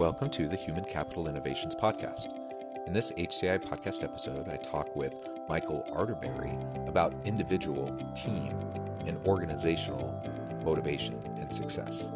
Welcome to the Human Capital Innovations Podcast. In this HCI podcast episode, I talk with Michael Arterberry about individual, team, and organizational motivation and success.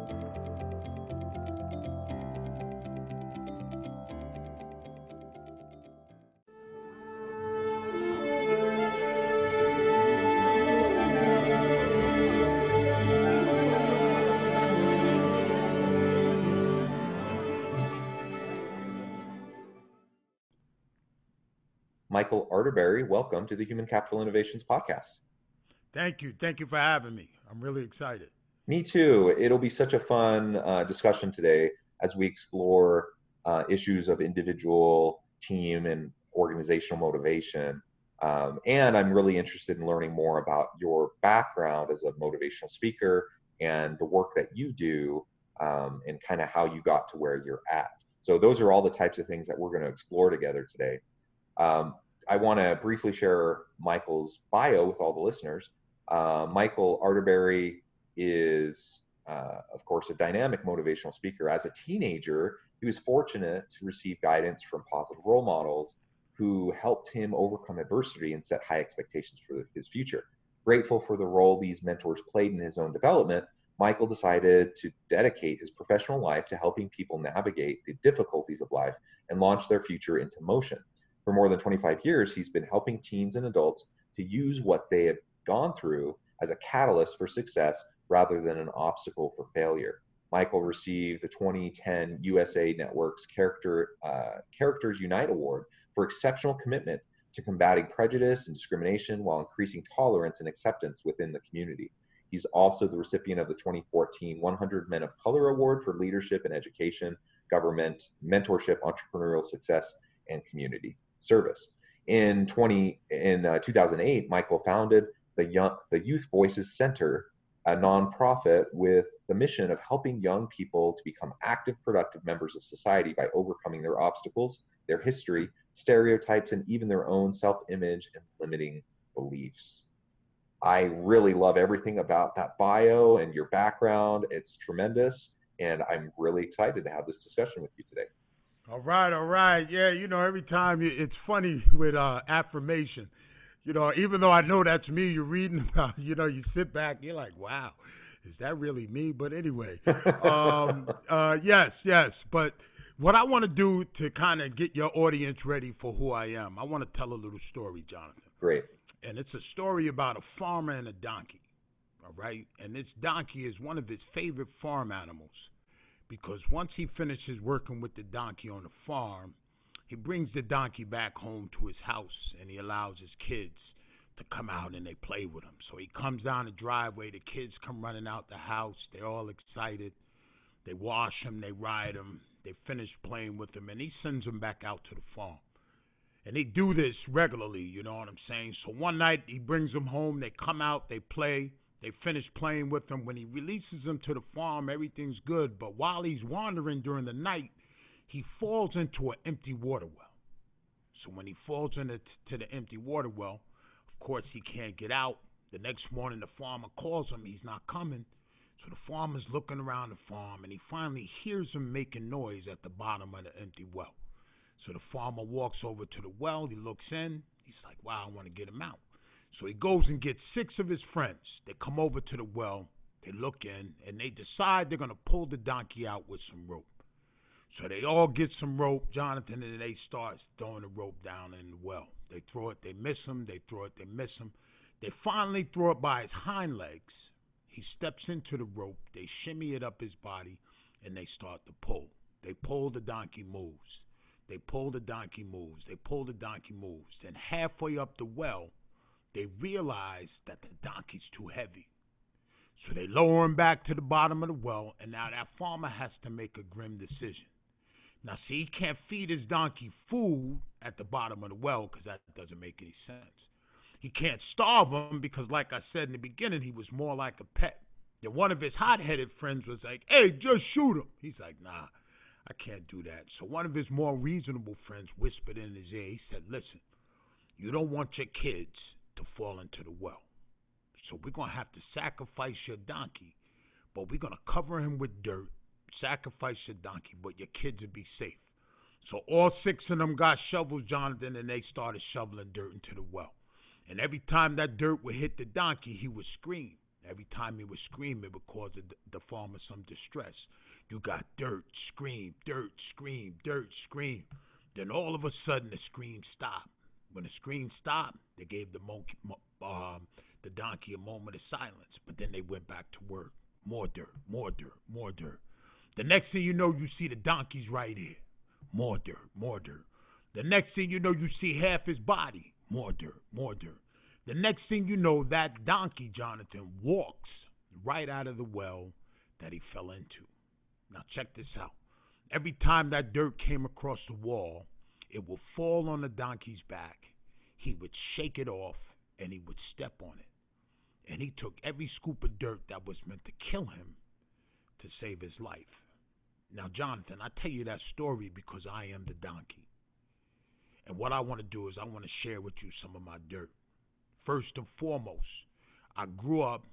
Michael Arterberry, welcome to the Human Capital Innovations Podcast. Thank you. Thank you for having me. I'm really excited. Me too. It'll be such a fun uh, discussion today as we explore uh, issues of individual, team, and organizational motivation. Um, and I'm really interested in learning more about your background as a motivational speaker and the work that you do um, and kind of how you got to where you're at. So, those are all the types of things that we're going to explore together today. Um, I want to briefly share Michael's bio with all the listeners. Uh, Michael Arterberry is, uh, of course, a dynamic motivational speaker. As a teenager, he was fortunate to receive guidance from positive role models who helped him overcome adversity and set high expectations for his future. Grateful for the role these mentors played in his own development, Michael decided to dedicate his professional life to helping people navigate the difficulties of life and launch their future into motion. For more than 25 years, he's been helping teens and adults to use what they have gone through as a catalyst for success rather than an obstacle for failure. Michael received the 2010 USA Network's Character, uh, Characters Unite Award for exceptional commitment to combating prejudice and discrimination while increasing tolerance and acceptance within the community. He's also the recipient of the 2014 100 Men of Color Award for leadership in education, government, mentorship, entrepreneurial success, and community service. In 20 in uh, 2008, Michael founded the young the Youth Voices Center, a nonprofit with the mission of helping young people to become active, productive members of society by overcoming their obstacles, their history, stereotypes, and even their own self-image and limiting beliefs. I really love everything about that bio and your background. It's tremendous, and I'm really excited to have this discussion with you today. All right, all right. Yeah, you know, every time you, it's funny with uh, affirmation. You know, even though I know that's me, you're reading about, you know, you sit back, you're like, wow, is that really me? But anyway, um, uh, yes, yes. But what I want to do to kind of get your audience ready for who I am, I want to tell a little story, Jonathan. Great. And it's a story about a farmer and a donkey. All right. And this donkey is one of his favorite farm animals because once he finishes working with the donkey on the farm, he brings the donkey back home to his house and he allows his kids to come out and they play with him. So he comes down the driveway, the kids come running out the house, they're all excited. They wash him, they ride him, they finish playing with him, and he sends them back out to the farm. And they do this regularly, you know what I'm saying? So one night he brings them home, they come out, they play, they finish playing with him. When he releases him to the farm, everything's good. But while he's wandering during the night, he falls into an empty water well. So when he falls into the empty water well, of course he can't get out. The next morning, the farmer calls him. He's not coming. So the farmer's looking around the farm, and he finally hears him making noise at the bottom of the empty well. So the farmer walks over to the well. He looks in. He's like, "Wow, I want to get him out." So he goes and gets six of his friends. They come over to the well, they look in, and they decide they're going to pull the donkey out with some rope. So they all get some rope, Jonathan, and they start throwing the rope down in the well. They throw it, they miss him, they throw it, they miss him. They finally throw it by his hind legs. He steps into the rope, they shimmy it up his body, and they start to pull. They pull, the donkey moves. They pull, the donkey moves. They pull, the donkey moves. Then halfway up the well, they realize that the donkey's too heavy. So they lower him back to the bottom of the well, and now that farmer has to make a grim decision. Now, see, he can't feed his donkey food at the bottom of the well because that doesn't make any sense. He can't starve him because, like I said in the beginning, he was more like a pet. And one of his hot headed friends was like, hey, just shoot him. He's like, nah, I can't do that. So one of his more reasonable friends whispered in his ear, he said, listen, you don't want your kids to fall into the well. So we're going to have to sacrifice your donkey, but we're going to cover him with dirt, sacrifice your donkey, but your kids will be safe. So all six of them got shovels, Jonathan, and they started shoveling dirt into the well. And every time that dirt would hit the donkey, he would scream. Every time he would scream, it would cause the farmer some distress. You got dirt, scream, dirt, scream, dirt, scream. Then all of a sudden, the scream stopped. When the scream stopped, they gave the monkey, um, the donkey a moment of silence. But then they went back to work. More dirt, more dirt, more dirt. The next thing you know, you see the donkey's right here. More dirt, more dirt. The next thing you know, you see half his body. More dirt, more dirt. The next thing you know, that donkey, Jonathan, walks right out of the well that he fell into. Now, check this out. Every time that dirt came across the wall, it would fall on the donkey's back. He would shake it off and he would step on it. And he took every scoop of dirt that was meant to kill him to save his life. Now, Jonathan, I tell you that story because I am the donkey. And what I want to do is I want to share with you some of my dirt first and foremost. I grew up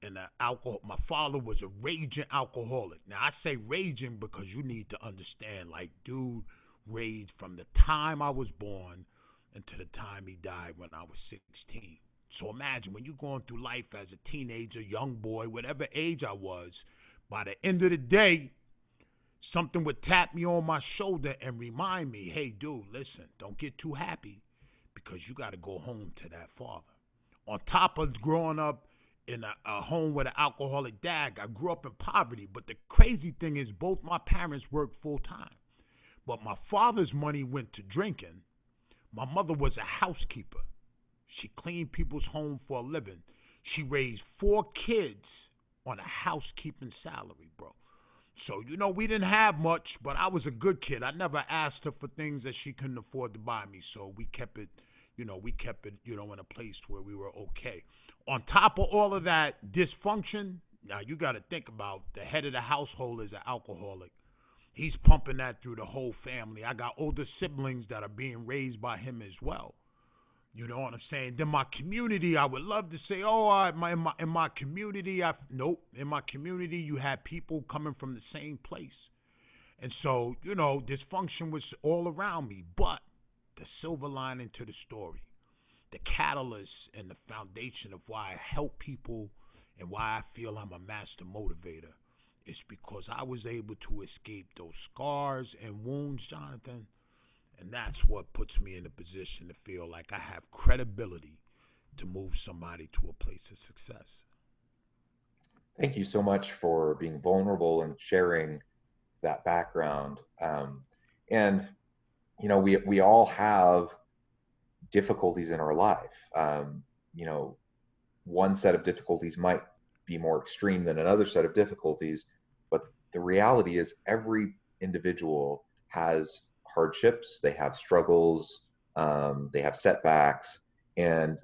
in an alcohol. My father was a raging alcoholic. Now I say raging because you need to understand. Like, dude raged from the time I was born until the time he died when I was 16. So imagine when you're going through life as a teenager, young boy, whatever age I was. By the end of the day, something would tap me on my shoulder and remind me, "Hey, dude, listen, don't get too happy." because you got to go home to that father. On top of growing up in a, a home with an alcoholic dad, I grew up in poverty. But the crazy thing is, both my parents worked full time. But my father's money went to drinking. My mother was a housekeeper. She cleaned people's homes for a living. She raised four kids on a housekeeping salary, bro. So, you know, we didn't have much, but I was a good kid. I never asked her for things that she couldn't afford to buy me. So we kept it you know, we kept it, you know, in a place where we were okay. On top of all of that dysfunction, now you got to think about the head of the household is an alcoholic. He's pumping that through the whole family. I got older siblings that are being raised by him as well. You know what I'm saying? Then my community, I would love to say, oh, I, my, in my in my community, I nope. In my community, you had people coming from the same place, and so you know, dysfunction was all around me. But the silver lining to the story, the catalyst and the foundation of why I help people and why I feel I'm a master motivator is because I was able to escape those scars and wounds, Jonathan. And that's what puts me in a position to feel like I have credibility to move somebody to a place of success. Thank you so much for being vulnerable and sharing that background. Um, and you know, we we all have difficulties in our life. Um, you know, one set of difficulties might be more extreme than another set of difficulties, the reality is every individual has hardships, they have struggles, um, they have setbacks, and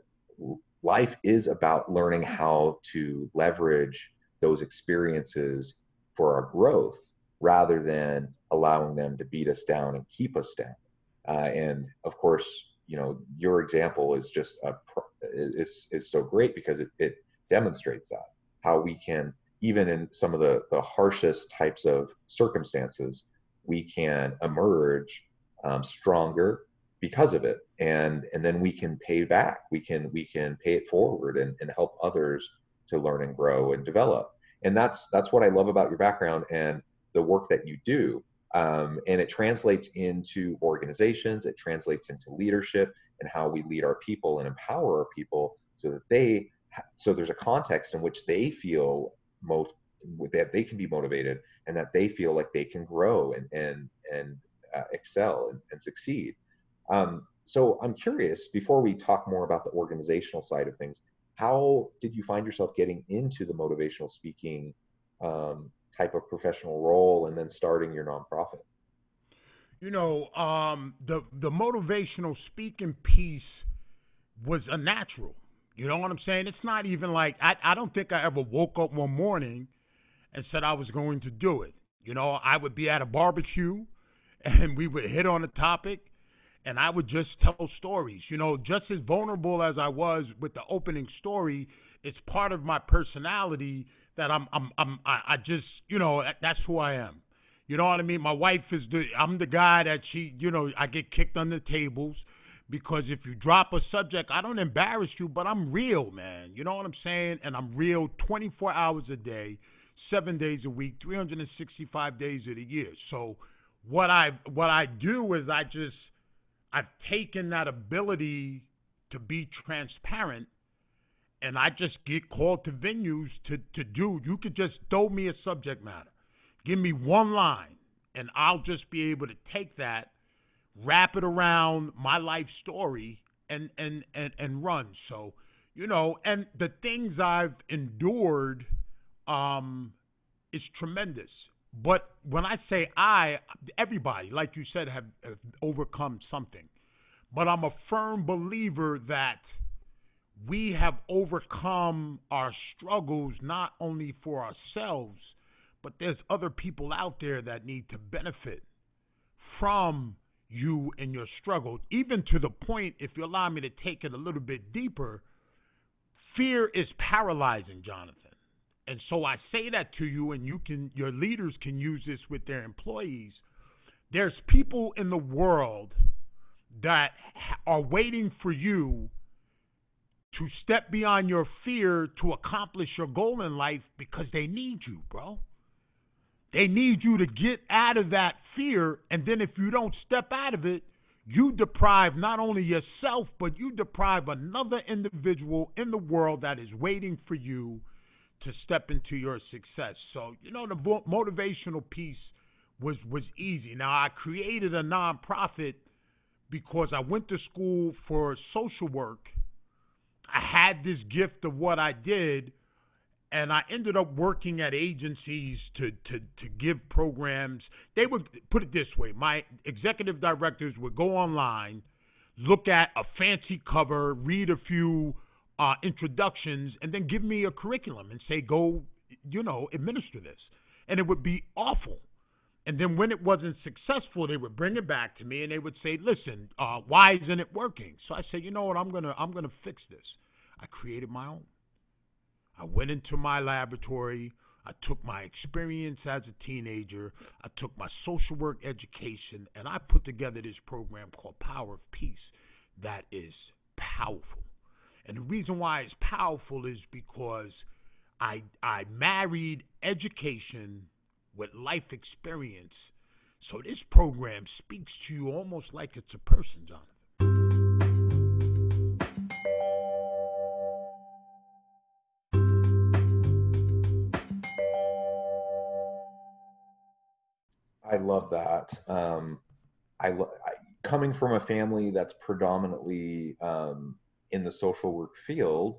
life is about learning how to leverage those experiences for our growth rather than allowing them to beat us down and keep us down. Uh, and of course, you know, your example is just a is is so great because it, it demonstrates that how we can even in some of the the harshest types of circumstances we can emerge um, stronger because of it. And and then we can pay back. We can we can pay it forward and, and help others to learn and grow and develop. And that's that's what i love about your background and the work that you do. Um, and it translates into organizations, it translates into leadership and how we lead our people and empower our people so that they, so there's a context in which they feel most that they can be motivated and that they feel like they can grow and and and uh, excel and, and succeed. Um, so I'm curious before we talk more about the organizational side of things, how did you find yourself getting into the motivational speaking um, type of professional role and then starting your nonprofit? You know, um, the the motivational speaking piece was a natural. You know what I'm saying? It's not even like I I don't think I ever woke up one morning and said I was going to do it. You know, I would be at a barbecue and we would hit on a topic and I would just tell stories. You know, just as vulnerable as I was with the opening story, it's part of my personality that I'm I'm I'm I, I just, you know, that's who I am. You know what I mean? My wife is the I'm the guy that she, you know, I get kicked under the tables because if you drop a subject, I don't embarrass you, but I'm real, man. You know what I'm saying? And I'm real 24 hours a day, 7 days a week, 365 days of the year. So what I what I do is I just I've taken that ability to be transparent and I just get called to venues to, to do. You could just throw me a subject matter. Give me one line, and I'll just be able to take that, wrap it around my life story, and and and, and run. So, you know, and the things I've endured um, is tremendous. But when I say I, everybody, like you said, have, have overcome something. But I'm a firm believer that we have overcome our struggles not only for ourselves, but there's other people out there that need to benefit from you and your struggle. Even to the point, if you allow me to take it a little bit deeper, fear is paralyzing, Jonathan. And so I say that to you, and you can, your leaders can use this with their employees. There's people in the world that are waiting for you to step beyond your fear to accomplish your goal in life because they need you, bro. They need you to get out of that fear, and then if you don't step out of it, you deprive not only yourself, but you deprive another individual in the world that is waiting for you to step into your success. So, you know, the motivational piece was was easy. Now, I created a nonprofit because I went to school for social work. I had this gift of what I did, and I ended up working at agencies to to to give programs. They would put it this way: my executive directors would go online, look at a fancy cover, read a few uh, introductions and then give me a curriculum and say, go, you know, administer this. And it would be awful. And then when it wasn't successful, they would bring it back to me and they would say, "Listen, uh, why isn't it working?" So I said, "You know what? I'm gonna I'm gonna fix this." I created my own. I went into my laboratory. I took my experience as a teenager. I took my social work education, and I put together this program called Power of Peace. That is powerful. And the reason why it's powerful is because I I married education with life experience. So this program speaks to you almost like it's a person, Jonathan. Love that. Um, I, I, coming from a family that's predominantly um, in the social work field,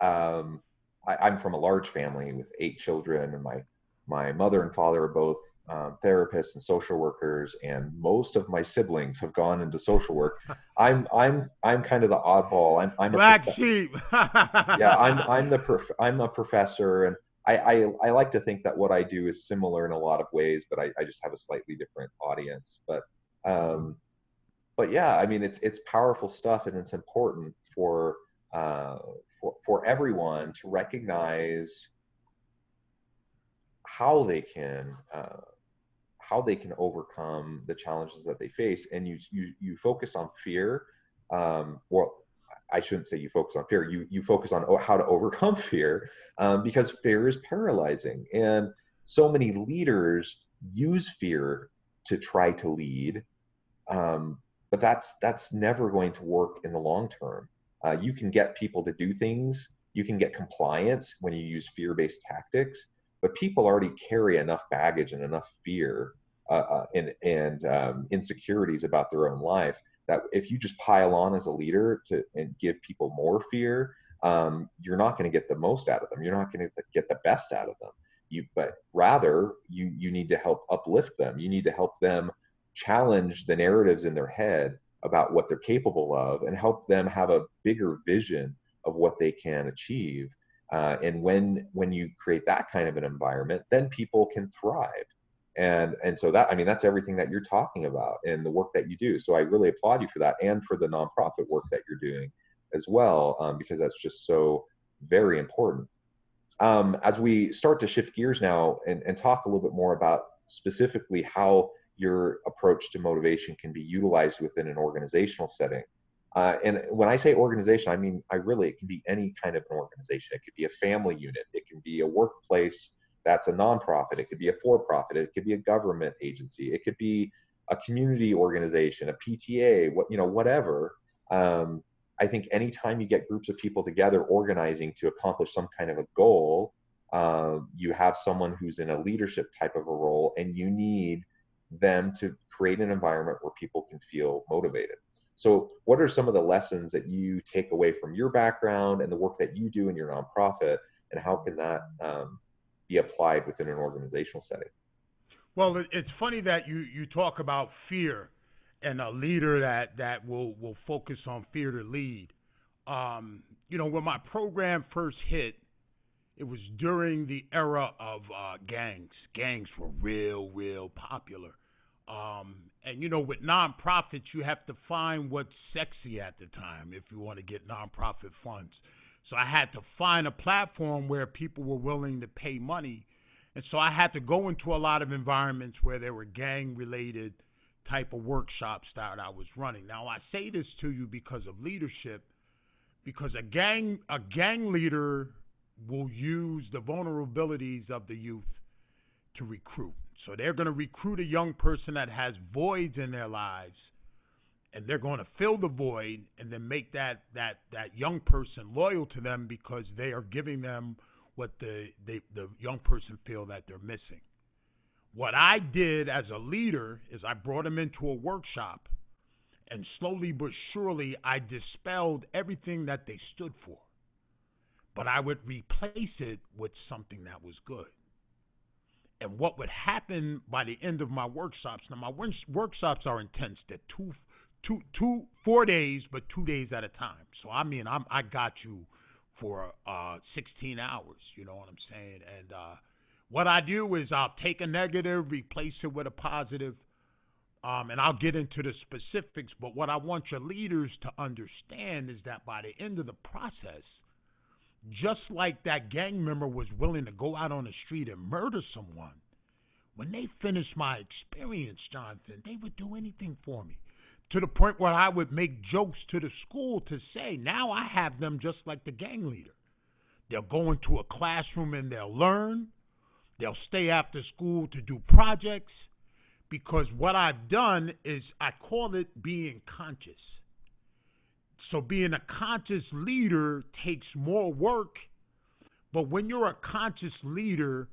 um, I, am from a large family with eight children, and my my mother and father are both um, therapists and social workers, and most of my siblings have gone into social work. I'm I'm I'm kind of the oddball. I'm I'm black a, sheep. yeah, I'm I'm the prof- I'm a professor, and I, I, I like to think that what I do is similar in a lot of ways, but I, I just have a slightly different audience. But um, but yeah, I mean it's it's powerful stuff, and it's important for uh, for for everyone to recognize how they can uh, how they can overcome the challenges that they face and you you you focus on fear um, or I shouldn't say you focus on fear you you focus on how to overcome fear um, because fear is paralyzing and so many leaders use fear to try to lead um, but that's that's never going to work in the long term uh, you can get people to do things. You can get compliance when you use fear based tactics, but people already carry enough baggage and enough fear uh, uh, and, and um, insecurities about their own life that if you just pile on as a leader to and give people more fear, um, you're not going to get the most out of them. You're not going to get the best out of them. You, but rather, you you need to help uplift them. You need to help them challenge the narratives in their head about what they're capable of, and help them have a bigger vision of what they can achieve. Uh, and when when you create that kind of an environment, then people can thrive. And and so that I mean that's everything that you're talking about and the work that you do. So I really applaud you for that and for the nonprofit work that you're doing as well, um, because that's just so very important. Um, as we start to shift gears now and, and talk a little bit more about specifically how your approach to motivation can be utilized within an organizational setting. Uh, and when I say organization, I mean, I really, it can be any kind of an organization. It could be a family unit, it can be a workplace that's a nonprofit, it could be a for profit, it could be a government agency, it could be a community organization, a PTA, what, you know, whatever. Um, I think anytime you get groups of people together organizing to accomplish some kind of a goal, uh, you have someone who's in a leadership type of a role, and you need them to create an environment where people can feel motivated. So, what are some of the lessons that you take away from your background and the work that you do in your nonprofit, and how can that um, be applied within an organizational setting? Well, it's funny that you you talk about fear and a leader that that will will focus on fear to lead. Um, you know, when my program first hit, it was during the era of uh, gangs. Gangs were real, real popular. Um, and you know, with nonprofits, you have to find what's sexy at the time if you want to get nonprofit funds. So I had to find a platform where people were willing to pay money. And so I had to go into a lot of environments where there were gang related type of workshops that I was running. Now I say this to you because of leadership, because a gang a gang leader will use the vulnerabilities of the youth to recruit. So they're going to recruit a young person that has voids in their lives and they're going to fill the void and then make that that that young person loyal to them because they are giving them what the they, the young person feel that they're missing. What I did as a leader is I brought them into a workshop and slowly but surely I dispelled everything that they stood for. But I would replace it with something that was good. And what would happen by the end of my workshops? Now my workshops are intense. They're two, two, two, four days, but two days at a time. So I mean, I'm I got you for uh, 16 hours. You know what I'm saying? And uh, what I do is I'll take a negative, replace it with a positive, um, and I'll get into the specifics. But what I want your leaders to understand is that by the end of the process, just like that gang member was willing to go out on the street and murder someone, when they finished my experience, Jonathan, they would do anything for me. To the point where I would make jokes to the school to say, now I have them just like the gang leader. They'll go into a classroom and they'll learn. They'll stay after school to do projects because what I've done is I call it being conscious. So being a conscious leader takes more work, but when you're a conscious leader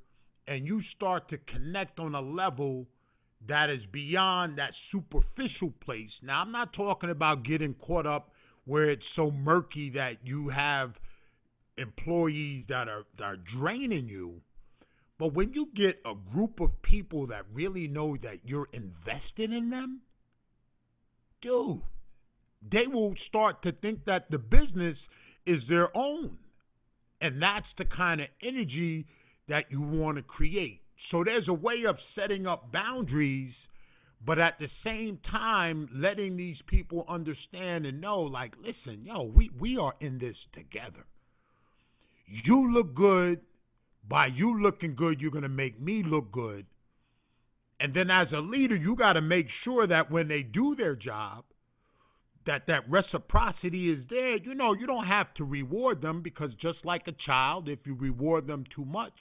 and you start to connect on a level that is beyond that superficial place. Now, I'm not talking about getting caught up where it's so murky that you have employees that are that are draining you. But when you get a group of people that really know that you're invested in them, dude, they will start to think that the business is their own. And that's the kind of energy that you want to create. So there's a way of setting up boundaries, but at the same time, letting these people understand and know, like, listen, yo, we, we are in this together. You look good, by you looking good, you're going to make me look good. And then as a leader, you got to make sure that when they do their job, that that reciprocity is there. You know, you don't have to reward them because just like a child, if you reward them too much,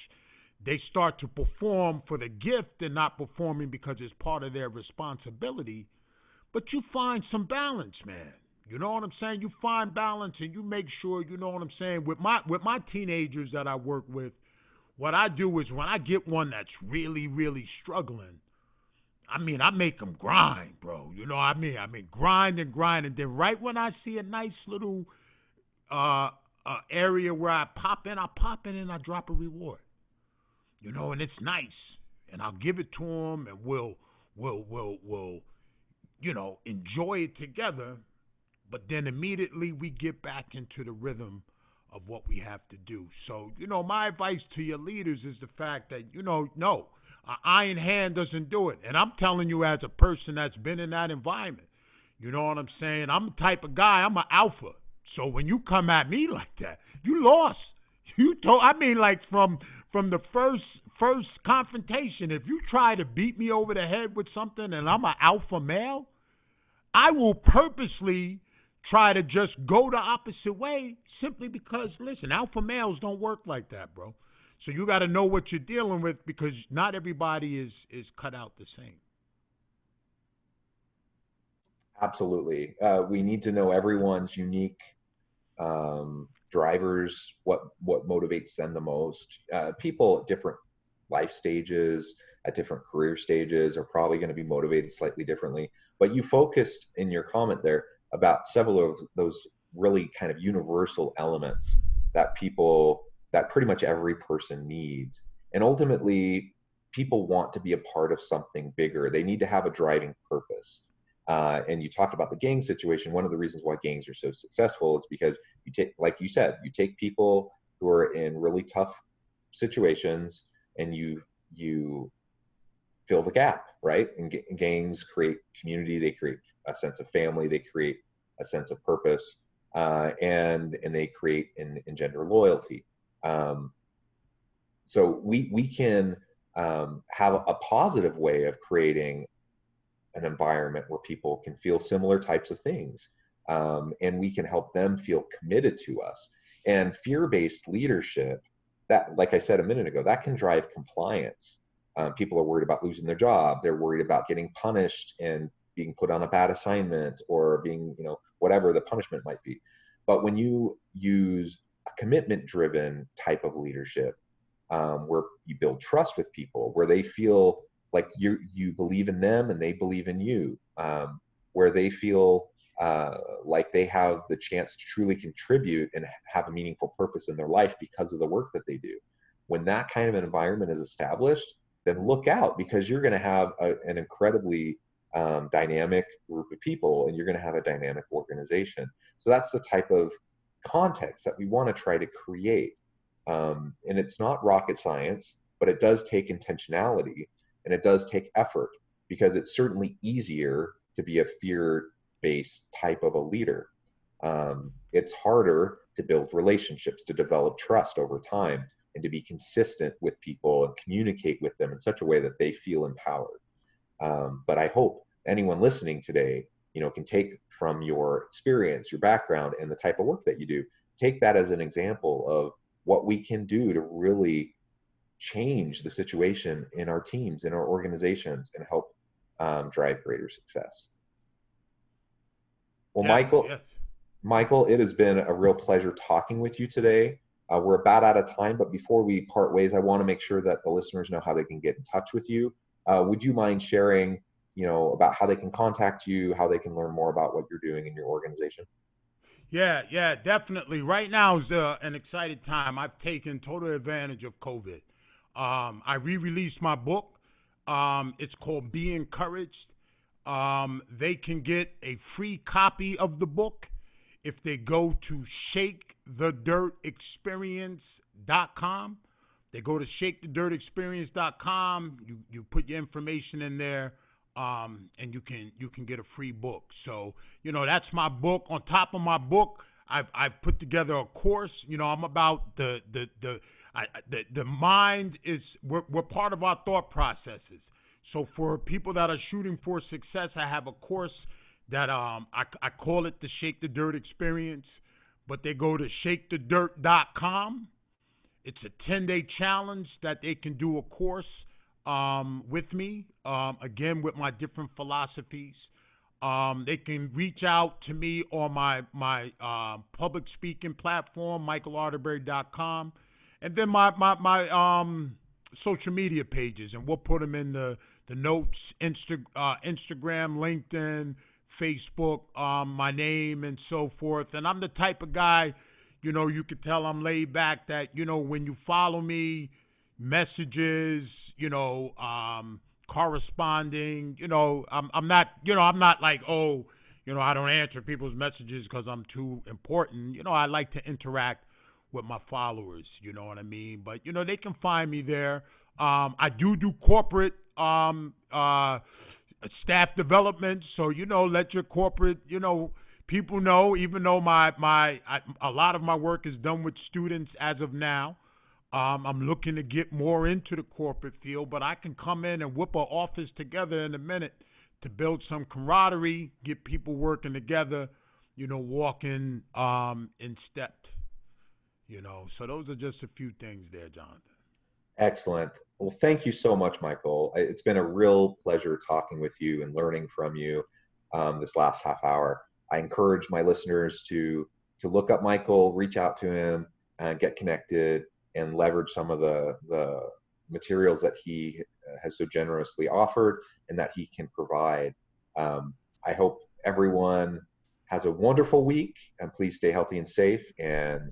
they start to perform for the gift and not performing because it's part of their responsibility. But you find some balance, man. You know what I'm saying? You find balance and you make sure you know what I'm saying. With my with my teenagers that I work with, what I do is when I get one that's really, really struggling, I mean, I make them grind, bro. You know what I mean? I mean, grind and grind. And then right when I see a nice little uh, a area where I pop in, I pop in and I drop a reward. You know, and it's nice, and I'll give it to them, and we'll we'll we'll we'll you know enjoy it together. But then immediately we get back into the rhythm of what we have to do. So, you know, my advice to your leaders is the fact that, you know, no, an iron hand doesn't do it. And I'm telling you as a person that's been in that environment. You know what I'm saying? I'm the type of guy, I'm an alpha. So when you come at me like that, you lost. You told I mean like from from the first first confrontation, if you try to beat me over the head with something and I'm an alpha male, I will purposely try to just go the opposite way simply because listen, alpha males don't work like that, bro. So you got to know what you're dealing with because not everybody is is cut out the same. Absolutely, uh, we need to know everyone's unique um, drivers, what what motivates them the most. Uh, people at different life stages, at different career stages, are probably going to be motivated slightly differently. But you focused in your comment there about several of those really kind of universal elements that people that pretty much every person needs and ultimately people want to be a part of something bigger they need to have a driving purpose uh, and you talked about the gang situation. One of the reasons why gangs are so successful is because you take like you said you take people who are in really tough situations and you you fill the gap right? And, g- gangs create community. They create a sense of family. They create a sense of purpose uh, and and they create and engender loyalty. Um, so we we can um, have a positive way of creating an environment where people can feel similar types of things, um, and we can help them feel committed to us. And fear-based leadership, that like I said a minute ago, that can drive compliance. Um, people are worried about losing their job. They're worried about getting punished and being put on a bad assignment or being, you know, whatever the punishment might be. But when you use a commitment driven type of leadership, um, where you build trust with people, where they feel like you you believe in them and they believe in you, um, where they feel uh, like they have the chance to truly contribute and have a meaningful purpose in their life because of the work that they do. When that kind of an environment is established, then look out because you're going to have a, an incredibly um, dynamic group of people and you're going to have a dynamic organization. So that's the type of context that we want to try to create. Um, and it's not rocket science, but it does take intentionality and it does take effort because it's certainly easier to be a fear based type of a leader. Um, it's harder to build relationships, to develop trust over time, and to be consistent with people and communicate with them in such a way that they feel empowered. Um, but I hope anyone listening today, you know, can take from your experience, your background, and the type of work that you do, take that as an example of what we can do to really change the situation in our teams, in our organizations, and help um, drive greater success. Well, yes, Michael. Michael, it has been a real pleasure talking with you today. Uh, we're about out of time, but before we part ways, I want to make sure that the listeners know how they can get in touch with you. Uh, would you mind sharing you know about how they can contact you how they can learn more about what you're doing in your organization yeah yeah definitely right now is uh, an excited time i've taken total advantage of covid um, i re-released my book um, it's called be encouraged um, they can get a free copy of the book if they go to shakethedirtexperience.com they go to shakethedirtexperience.com you, you put your information in there um, and you can you can get a free book. So you know that's my book. On top of my book, I've I've put together a course. You know I'm about the the the I, the, the mind is we're, we're part of our thought processes. So for people that are shooting for success, I have a course that um I, I call it the Shake the Dirt Experience, but they go to shakethedirt.com. It's a 10 day challenge that they can do a course um, with me, um, again, with my different philosophies. Um, they can reach out to me on my my uh, public speaking platform, michaelarterberry.com, and then my my my um, social media pages, and we'll put them in the the notes, Insta, uh, Instagram, LinkedIn, Facebook, um, my name, and so forth. And I'm the type of guy you know, you could tell I'm laid back. That you know, when you follow me, messages, you know, um, corresponding, you know, I'm I'm not, you know, I'm not like oh, you know, I don't answer people's messages because I'm too important. You know, I like to interact with my followers. You know what I mean? But you know, they can find me there. Um, I do do corporate um, uh, staff development, so you know, let your corporate, you know, people know. Even though my my I, a lot of my work is done with students as of now. Um, I'm looking to get more into the corporate field, but I can come in and whip an office together in a minute to build some camaraderie, get people working together, you know, walking um, in step you know, so those are just a few things there, Jonathan. Excellent. Well, thank you so much, Michael. It's been a real pleasure talking with you and learning from you um, this last half hour. I encourage my listeners to to look up Michael, reach out to him, and get connected, and leverage some of the the materials that he has so generously offered and that he can provide. Um, I hope everyone has a wonderful week, and please stay healthy and safe. And